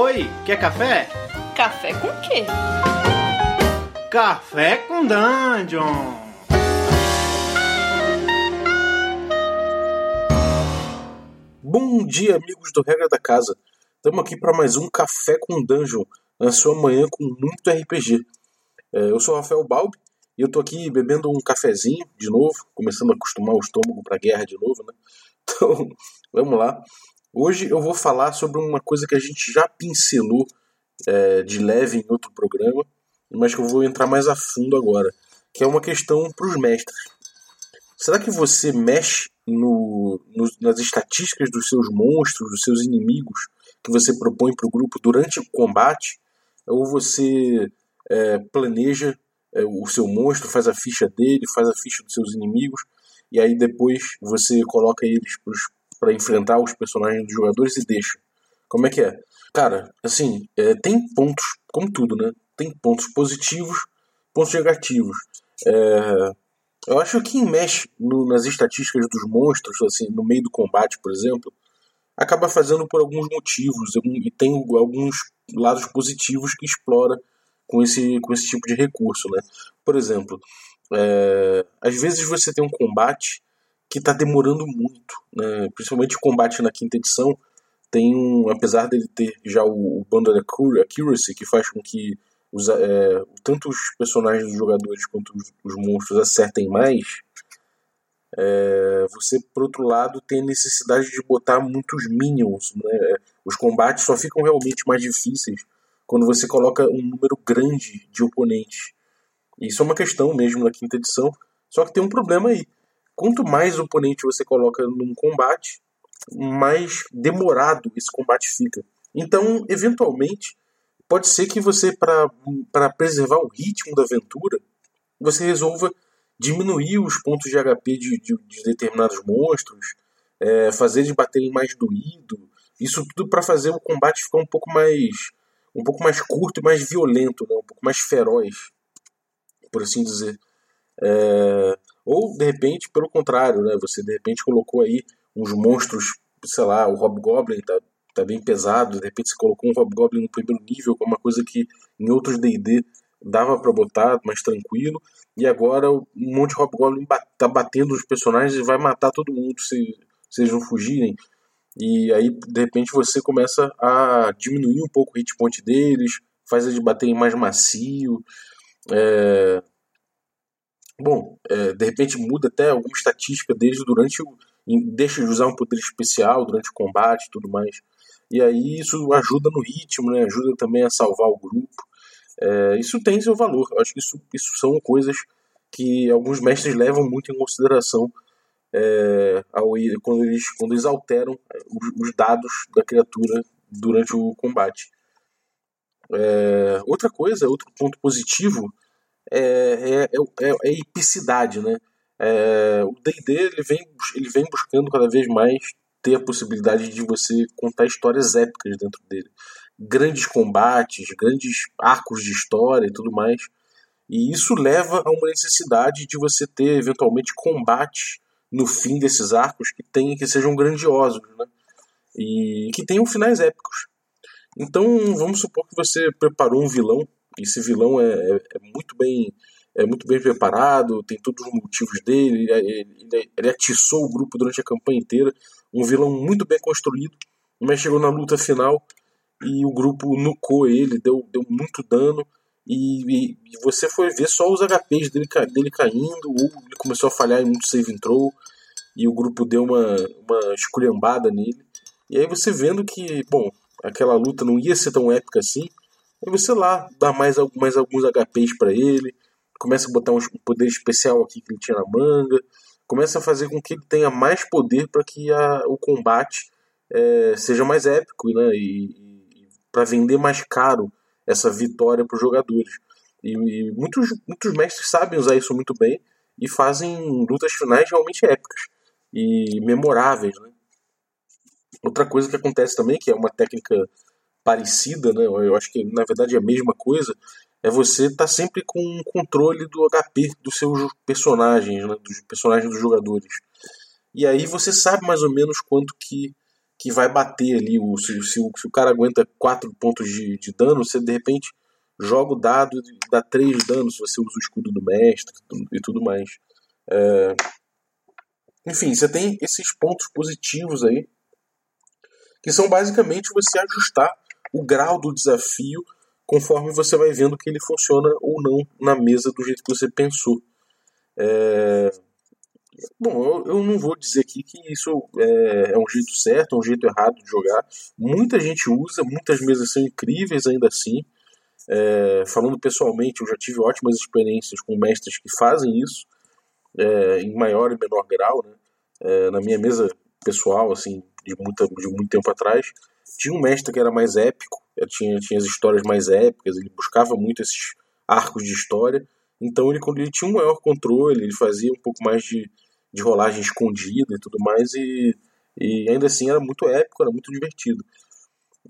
Oi, quer café? Café com quê? Café com Dungeon! Bom dia, amigos do Regra da Casa. Estamos aqui para mais um Café com Dungeon, na sua manhã com muito RPG. É, eu sou o Rafael Balbi e eu estou aqui bebendo um cafezinho de novo, começando a acostumar o estômago para a guerra de novo, né? Então, vamos lá. Hoje eu vou falar sobre uma coisa que a gente já pincelou é, de leve em outro programa, mas que eu vou entrar mais a fundo agora, que é uma questão para os mestres. Será que você mexe no, no, nas estatísticas dos seus monstros, dos seus inimigos que você propõe para o grupo durante o combate? Ou você é, planeja é, o seu monstro, faz a ficha dele, faz a ficha dos seus inimigos, e aí depois você coloca eles para enfrentar os personagens dos jogadores e deixa? Como é que é? Cara, assim, é, tem pontos, como tudo, né? Tem pontos positivos, pontos negativos. É, eu acho que quem mexe no, nas estatísticas dos monstros, assim, no meio do combate, por exemplo, acaba fazendo por alguns motivos e tem alguns lados positivos que explora com esse, com esse tipo de recurso, né? Por exemplo, é, às vezes você tem um combate que está demorando muito, né? Principalmente o combate na quinta edição tem um, apesar dele ter já o, o Bundle Accuracy, que faz com que os, é, tanto os personagens dos jogadores quanto os, os monstros acertem mais, é, você, por outro lado, tem a necessidade de botar muitos minions. Né? Os combates só ficam realmente mais difíceis quando você coloca um número grande de oponentes. Isso é uma questão mesmo na quinta edição, só que tem um problema aí. Quanto mais oponente você coloca num combate, mais demorado esse combate fica. Então, eventualmente, pode ser que você, para preservar o ritmo da aventura, você resolva diminuir os pontos de HP de, de, de determinados monstros, é, fazer eles baterem mais doído, isso tudo para fazer o combate ficar um pouco mais um pouco mais curto e mais violento, né? um pouco mais feroz, por assim dizer. É, ou de repente, pelo contrário, né? você de repente colocou aí uns monstros, sei lá, o Hobgoblin tá, tá bem pesado, de repente você colocou um Hobgoblin no primeiro nível, que é uma coisa que em outros D&D dava para botar mais tranquilo, e agora um monte de Hobgoblin tá batendo os personagens e vai matar todo mundo se, se eles não fugirem. E aí, de repente, você começa a diminuir um pouco o hit point deles, faz eles baterem mais macio. É... Bom, é, de repente muda até alguma estatística deles durante o. deixa de usar um poder especial durante o combate e tudo mais. E aí isso ajuda no ritmo, né? ajuda também a salvar o grupo. É, isso tem seu valor. Acho que isso, isso são coisas que alguns mestres levam muito em consideração é, ao, quando, eles, quando eles alteram os, os, dados da criatura durante o combate. É, outra coisa, outro ponto positivo é, é, é, é epicidade. Né? É, o D&D ele vem, ele vem buscando cada vez mais ter a possibilidade de você contar histórias épicas dentro dele. Grandes combates, grandes arcos de história e tudo mais. E isso leva a uma necessidade de você ter eventualmente combates no fim desses arcos que tem, que sejam grandiosos, né? E que tenham finais épicos. Então, vamos supor que você preparou um vilão, esse vilão é, é, é muito bem é muito bem preparado, tem todos os motivos dele, ele, ele, ele atiçou o grupo durante a campanha inteira, um vilão muito bem construído, mas chegou na luta final e o grupo nucou ele, deu, deu muito dano, e, e, e, você foi ver só os HPs dele, dele caindo, ou ele começou a falhar em muito save throw, e o grupo deu uma, uma esculhambada nele. E aí você vendo que, bom, aquela luta não ia ser tão épica assim, aí você lá dá mais, mais alguns HPs para ele, começa a botar um poder especial aqui que ele tinha na manga, começa a fazer com que ele tenha mais poder para que a, o combate é, seja mais épico, né? E, e para vender mais caro essa vitória para os jogadores. E, e, muitos, muitos mestres sabem usar isso muito bem e fazem lutas finais realmente épicas e memoráveis. Né? Outra coisa que acontece também, que é uma técnica parecida, né? eu acho que na verdade é a mesma coisa, é você estar tá sempre com um controle do HP dos seus personagens, né? dos personagens dos jogadores. E aí você sabe mais ou menos quanto que que vai bater ali. O, se, se, se o cara aguenta 4 pontos de, de dano, você de repente joga o dado e dá 3 de dano se você usa o escudo do mestre e tudo mais. É... Enfim, você tem esses pontos positivos aí, que são basicamente você ajustar o grau do desafio conforme você vai vendo que ele funciona ou não na mesa do jeito que você pensou. É... Bom, eu, não vou dizer aqui que isso é, é, um jeito certo, um jeito errado de jogar. Muita gente usa, muitas mesas são incríveis ainda assim. É, falando pessoalmente, eu já tive ótimas experiências com mestres que fazem isso, é, em maior e menor grau. Né? É, na minha mesa pessoal, assim, de, muita, de muito tempo atrás, tinha um mestre que era mais épico, tinha, tinha as histórias mais épicas, ele buscava muito esses arcos de história. Então ele, ele tinha um maior controle, ele fazia um pouco mais de, de rolagem escondida e tudo mais, e, e ainda assim era muito épico, era muito divertido.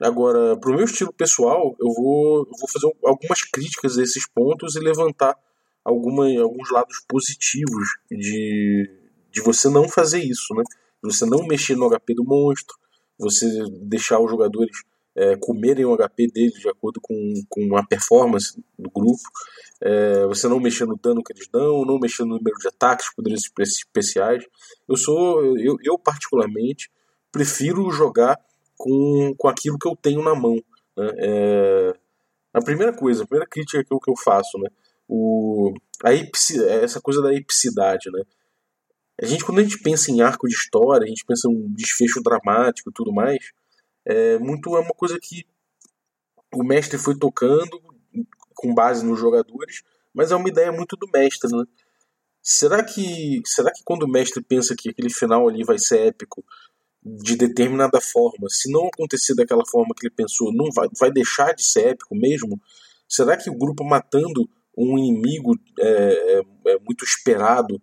Agora, para o meu estilo pessoal, eu vou, eu vou fazer algumas críticas a esses pontos e levantar alguma, alguns lados positivos de, de você não fazer isso, né? De você não mexer no HP do monstro, você deixar os jogadores é, comerem o HP deles de acordo com, com a performance do grupo. É, você não mexer no dano que eles dão, não mexer no número de ataques, poderes especiais. Eu sou, eu, eu particularmente, prefiro jogar com, com aquilo que eu tenho na mão. Né? É, a primeira coisa, a primeira crítica que eu, que eu faço, né? O, a essa coisa da epicidade, né? A gente, quando a gente pensa em arco de história, a gente pensa em um desfecho dramático e tudo mais, é muito é uma coisa que o mestre foi tocando com base nos jogadores, mas é uma ideia muito do mestre, né? Será que será que quando o mestre pensa que aquele final ali vai ser épico de determinada forma, se não acontecer daquela forma que ele pensou, não vai, vai deixar de ser épico mesmo? Será que o grupo matando um inimigo é, é, é muito esperado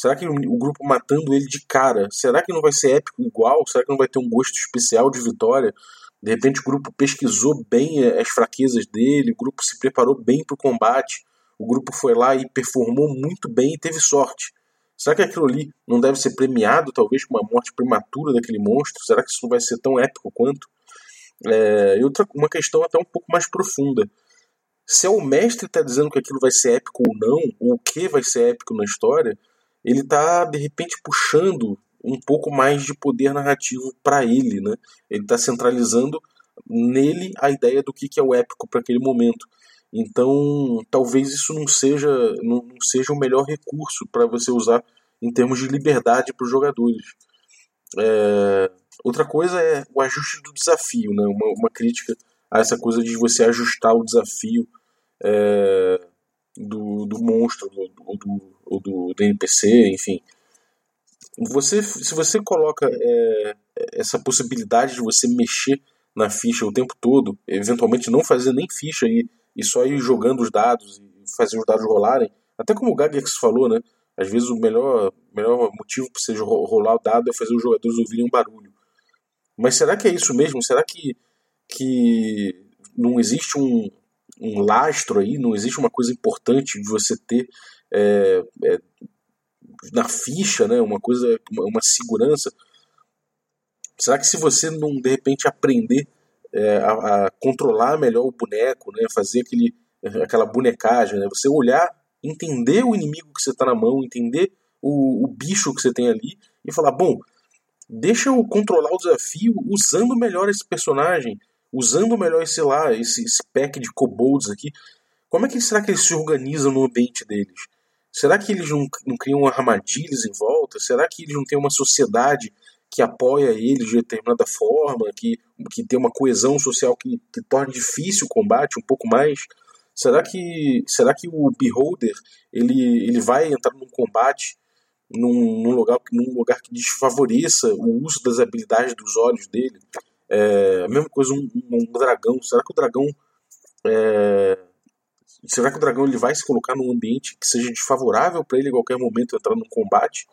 Será que o grupo matando ele de cara, será que não vai ser épico igual? Será que não vai ter um gosto especial de vitória? De repente o grupo pesquisou bem eh, as fraquezas dele, o grupo se preparou bem para o combate, o grupo foi lá e performou muito bem e teve sorte. Será que aquilo ali não deve ser premiado, talvez, com uma morte prematura daquele monstro? Será que isso não vai ser tão épico quanto? É, e outra, uma questão até um pouco mais profunda. Se é o mestre está dizendo que aquilo vai ser épico ou não, ou o que vai ser épico na história, ele está de repente puxando um pouco mais de poder narrativo para ele, né? Ele está centralizando nele a ideia do que, que é o épico para aquele momento. Então, talvez isso não seja, não, não seja o melhor recurso para você usar em termos de liberdade para os jogadores. É... Outra coisa é o ajuste do desafio, né? uma, uma crítica a essa coisa de você ajustar o desafio é... do, do monstro, do, do, ou do, do NPC, enfim. Você, se você coloca é, essa possibilidade de você mexer na ficha o tempo todo, eventualmente não fazer nem ficha e, e só ir jogando os dados e fazer os dados rolarem, até como o Gagex falou, né? Às vezes o melhor, melhor motivo para você rolar o dado é fazer os jogadores ouvirem um barulho. Mas será que é isso mesmo? Será que, que não existe um, um lastro aí, não existe uma coisa importante de você ter é, é, na ficha, né, uma coisa, uma, uma, segurança. Será que se você não de repente aprender é, a, a, controlar melhor o boneco, né, fazer aquele, aquela bonecagem, né, você olhar, entender o inimigo que você está na mão, entender o, o bicho que você tem ali e falar, bom, deixa eu controlar o desafio usando melhor esse personagem, usando melhor esse lá, esse, esse pack de kobolds aqui. Como é que será que eles se organizam no ambiente deles? Será que eles não, não criam armadilhas em volta? Será que eles não têm uma sociedade que apoia eles de determinada forma, que, que tem uma coesão social que, que torna difícil o combate um pouco mais? Será que, será que o Beholder ele, ele vai entrar num combate num, num, lugar, num lugar que desfavoreça o uso das habilidades dos olhos dele? É, a mesma coisa um, um, dragão. Será que o dragão é, Será que o dragão ele vai se colocar num ambiente que seja desfavorável para ele em qualquer momento entrar num combate?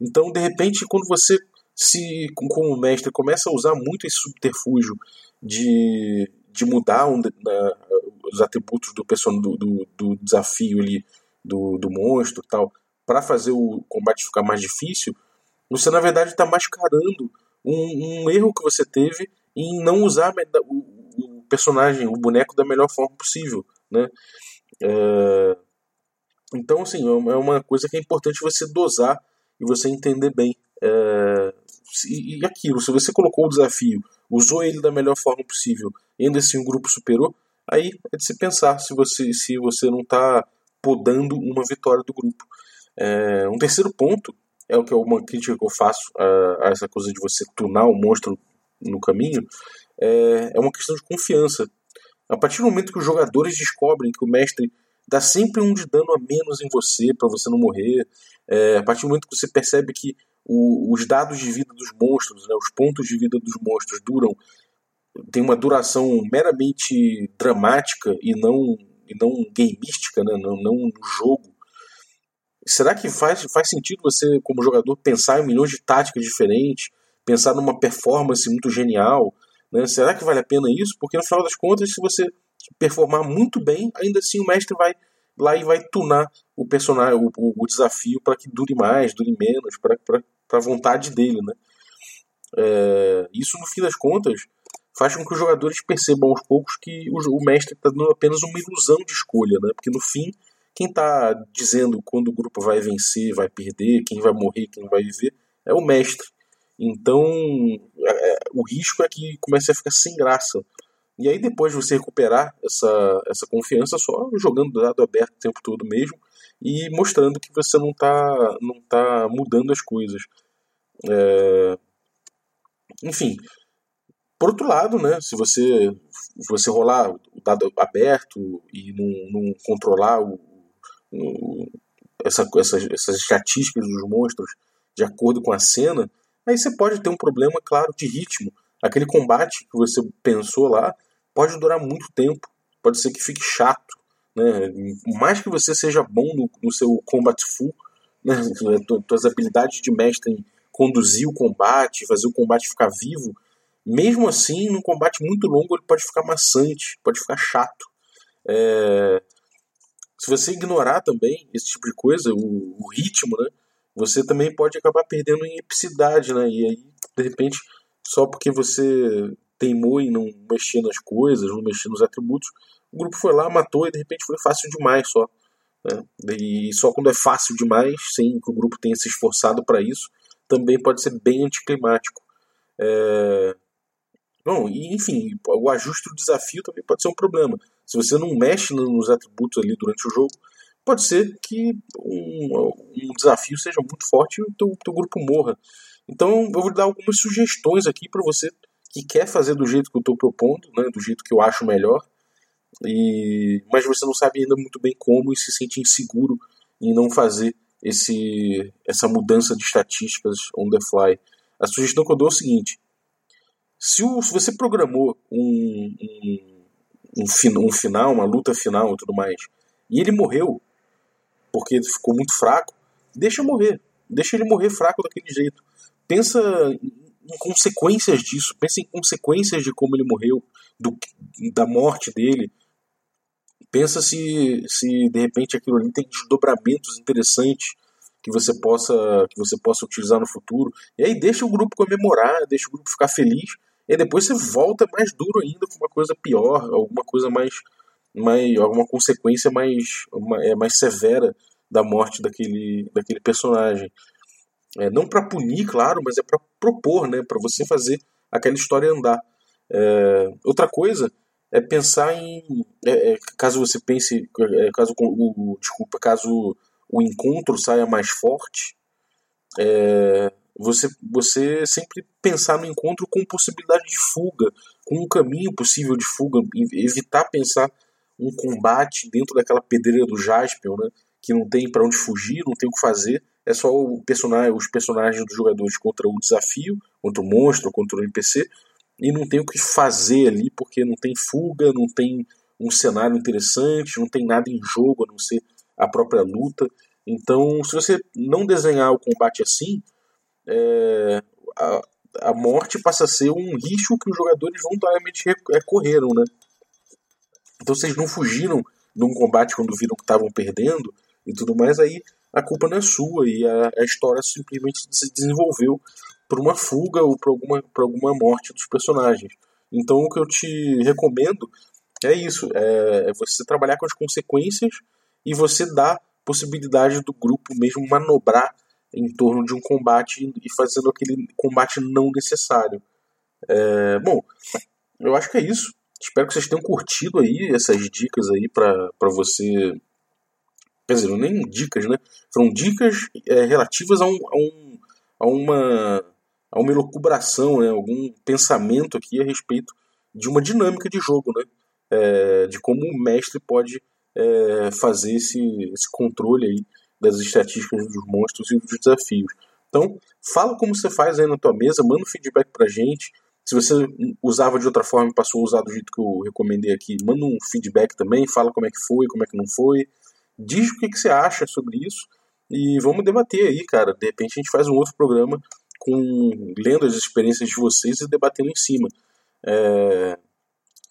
Então, de repente, quando você se como mestre começa a usar muito esse subterfúgio de, de mudar um, na, os atributos do, do, do, do desafio ali do, do monstro tal para fazer o combate ficar mais difícil, você na verdade está mascarando um, um erro que você teve em não usar o, personagem, o boneco da melhor forma possível, né? É, então, assim, é, é uma coisa que é importante você dosar e você entender bem. É, e, aquilo, se você colocou o desafio, usou ele da melhor forma possível, ainda assim o grupo superou, aí é de se pensar se você, se você não está podando uma vitória do grupo. É, um terceiro ponto é o que é uma crítica que eu faço a, a essa coisa de você tunar o monstro no caminho, é, é uma questão de confiança. A partir do momento que os jogadores descobrem que o mestre dá sempre um de dano a menos em você para você não morrer, é, a partir do momento que você percebe que o, os dados de vida dos monstros, né, os pontos de vida dos monstros duram tem uma duração meramente dramática e não e não gameística, né, não, não no jogo. Será que faz, faz sentido você, como jogador, pensar em milhões de táticas diferentes, pensar numa performance muito genial? Né? Será que vale a pena isso? Porque no final das contas, se você performar muito bem, ainda assim o mestre vai lá e vai tunar o personagem, o, o desafio para que dure mais, dure menos, para a vontade dele, né? É, isso no fim das contas faz com que os jogadores percebam aos poucos que o, o mestre está dando apenas uma ilusão de escolha, né? Porque no fim quem está dizendo quando o grupo vai vencer, vai perder, quem vai morrer, quem vai viver é o mestre. Então é, é o risco é que comece a ficar sem graça e aí depois de você recuperar essa, essa confiança só jogando dado aberto o tempo todo mesmo e mostrando que você não está não tá mudando as coisas. É... Enfim, por outro lado, né, se você, você rolar o dado aberto e não, não controlar o, o, essa, essas, essas estatísticas dos monstros de acordo com a cena, aí você pode ter um problema, claro, de ritmo. Aquele combate que você pensou lá pode durar muito tempo, pode ser que fique chato. Né? Mais que você seja bom no, no seu combat full, né? suas habilidades de mestre em conduzir o combate, fazer o combate ficar vivo, mesmo assim, num combate muito longo, ele pode ficar maçante, pode ficar chato. É... Se você ignorar também esse tipo de coisa, o, o, ritmo, né, você também pode acabar perdendo em epicidade, né? E aí, de repente, só porque você teimou em não mexer nas coisas, não mexer nos atributos, o grupo foi lá, matou e de repente foi fácil demais só. Né? E só quando é fácil demais, sem que o grupo tenha se esforçado para isso, também pode ser bem anticlimático. É... Bom, e, enfim, o ajuste do desafio também pode ser um problema. Se você não mexe nos atributos ali durante o jogo, pode ser que um, um desafio seja muito forte e o teu, teu grupo morra. Então eu vou dar algumas sugestões aqui para você que quer fazer do jeito que eu estou propondo, né, do jeito que eu acho melhor, e, mas você não sabe ainda muito bem como e se sente inseguro em não fazer esse, essa mudança de estatísticas on the fly. A sugestão que eu dou é o seguinte: se, o, se você programou um, um, um, um final, uma luta final e tudo mais, e ele morreu porque ficou muito fraco, deixa morrer. Deixa ele morrer fraco daquele jeito. Pensa em consequências disso, pensa em consequências de como ele morreu, do, da morte dele. Pensa se, se de repente aquilo ali tem desdobramentos interessantes que você possa que você possa utilizar no futuro. E aí deixa o grupo comemorar, deixa o grupo ficar feliz. E depois você volta mais duro ainda com uma coisa pior, alguma coisa mais, mais alguma consequência mais, é, mais severa da morte daquele, daquele personagem. É, não para punir, claro, mas é para propor, né, para você fazer aquela história andar. É, outra coisa é pensar em, é, é caso você pense, é, caso o, o, desculpa, caso o encontro saia mais forte, você, você sempre pensar no encontro com possibilidade de fuga, com um caminho possível de fuga, evitar pensar um combate dentro daquela pedreira do Jaspion, né, que não tem para onde fugir, não tem o que fazer, é só o personagem, os personagens dos jogadores contra o desafio, contra o monstro, contra o NPC, e não tem o que fazer ali, porque não tem fuga, não tem um cenário interessante, não tem nada em jogo a não ser a própria luta. Então, se você não desenhar o combate assim, é, a, a morte passa a ser um risco que os jogadores voluntariamente recorreram, né? Então, vocês não fugiram de um combate quando viram que estavam perdendo e tudo mais, aí a culpa não é sua e a, a história simplesmente se desenvolveu por uma fuga ou por alguma, por alguma morte dos personagens. Então o que eu te recomendo é isso, é, é você trabalhar com as consequências e você dar possibilidade do grupo mesmo manobrar em torno de um combate e fazendo aquele combate não necessário. É, bom, eu acho que é isso. Espero que vocês tenham curtido aí essas dicas aí para você. Quer dizer, nem dicas, né? Foram dicas é, relativas a, um, a, um, a uma a uma elucubração, né? algum pensamento aqui a respeito de uma dinâmica de jogo, né? É, de como o mestre pode é, fazer esse, esse controle aí das estatísticas dos monstros e dos desafios. Então, fala como você faz aí na tua mesa, manda um feedback pra gente. Se você usava de outra forma e passou a usar do jeito que eu recomendei aqui, manda um feedback também, fala como é que foi, como é que não foi. Diz o que, que você acha sobre isso e vamos debater aí, cara. De repente a gente faz um outro programa com lendo as experiências de vocês e debatendo em cima. É...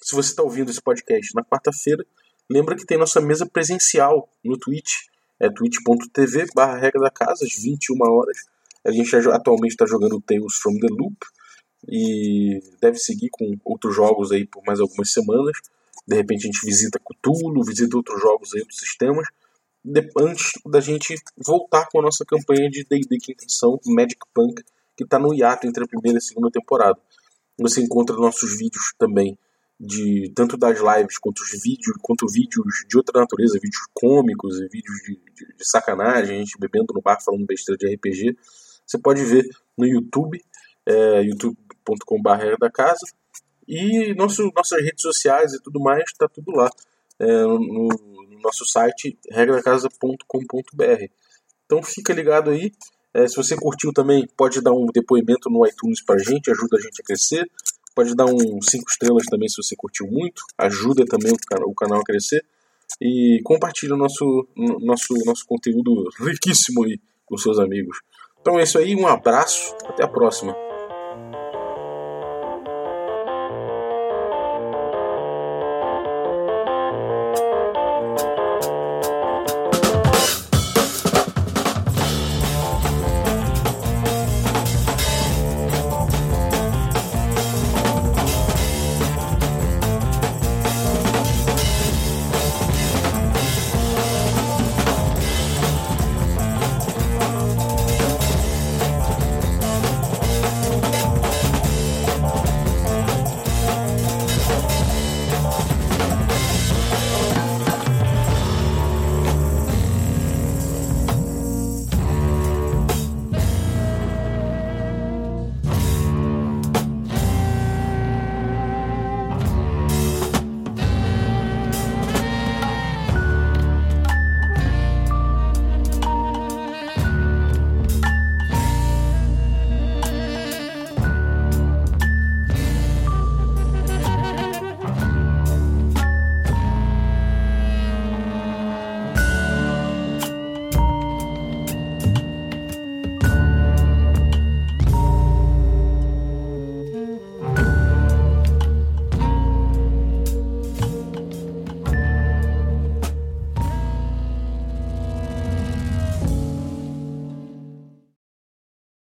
Se você está ouvindo esse podcast na quarta-feira, lembra que tem nossa mesa presencial no Twitch é twitch.tv barra regra da casa, às 21 horas. A gente já, atualmente está jogando Tales from the Loop e deve seguir com outros jogos aí por mais algumas semanas. De repente a gente visita Cthulhu, visita outros jogos aí, outros sistemas, de, antes da gente voltar com a nossa campanha de D&D Quinta Edição, Magic Punk, que está no hiato entre a primeira e a segunda temporada. Você encontra nossos vídeos também de tanto das lives quanto os vídeos, quanto vídeos de outra natureza, vídeos cômicos e vídeos de, de, de sacanagem, a gente bebendo no bar falando besteira de RPG. Você pode ver no YouTube, é, youtube.com.br da casa e nosso, nossas redes sociais e tudo mais, está tudo lá é, no, no, nosso site regradacasa.com.br. Então fica ligado aí. É, se você curtiu também, pode dar um depoimento no iTunes pra gente, ajuda a gente a crescer. Pode dar um 5 estrelas também se você curtiu muito. Ajuda também o canal, a crescer. E compartilhe o nosso, nosso, nosso conteúdo riquíssimo aí com seus amigos. Então é isso aí, um abraço, até a próxima.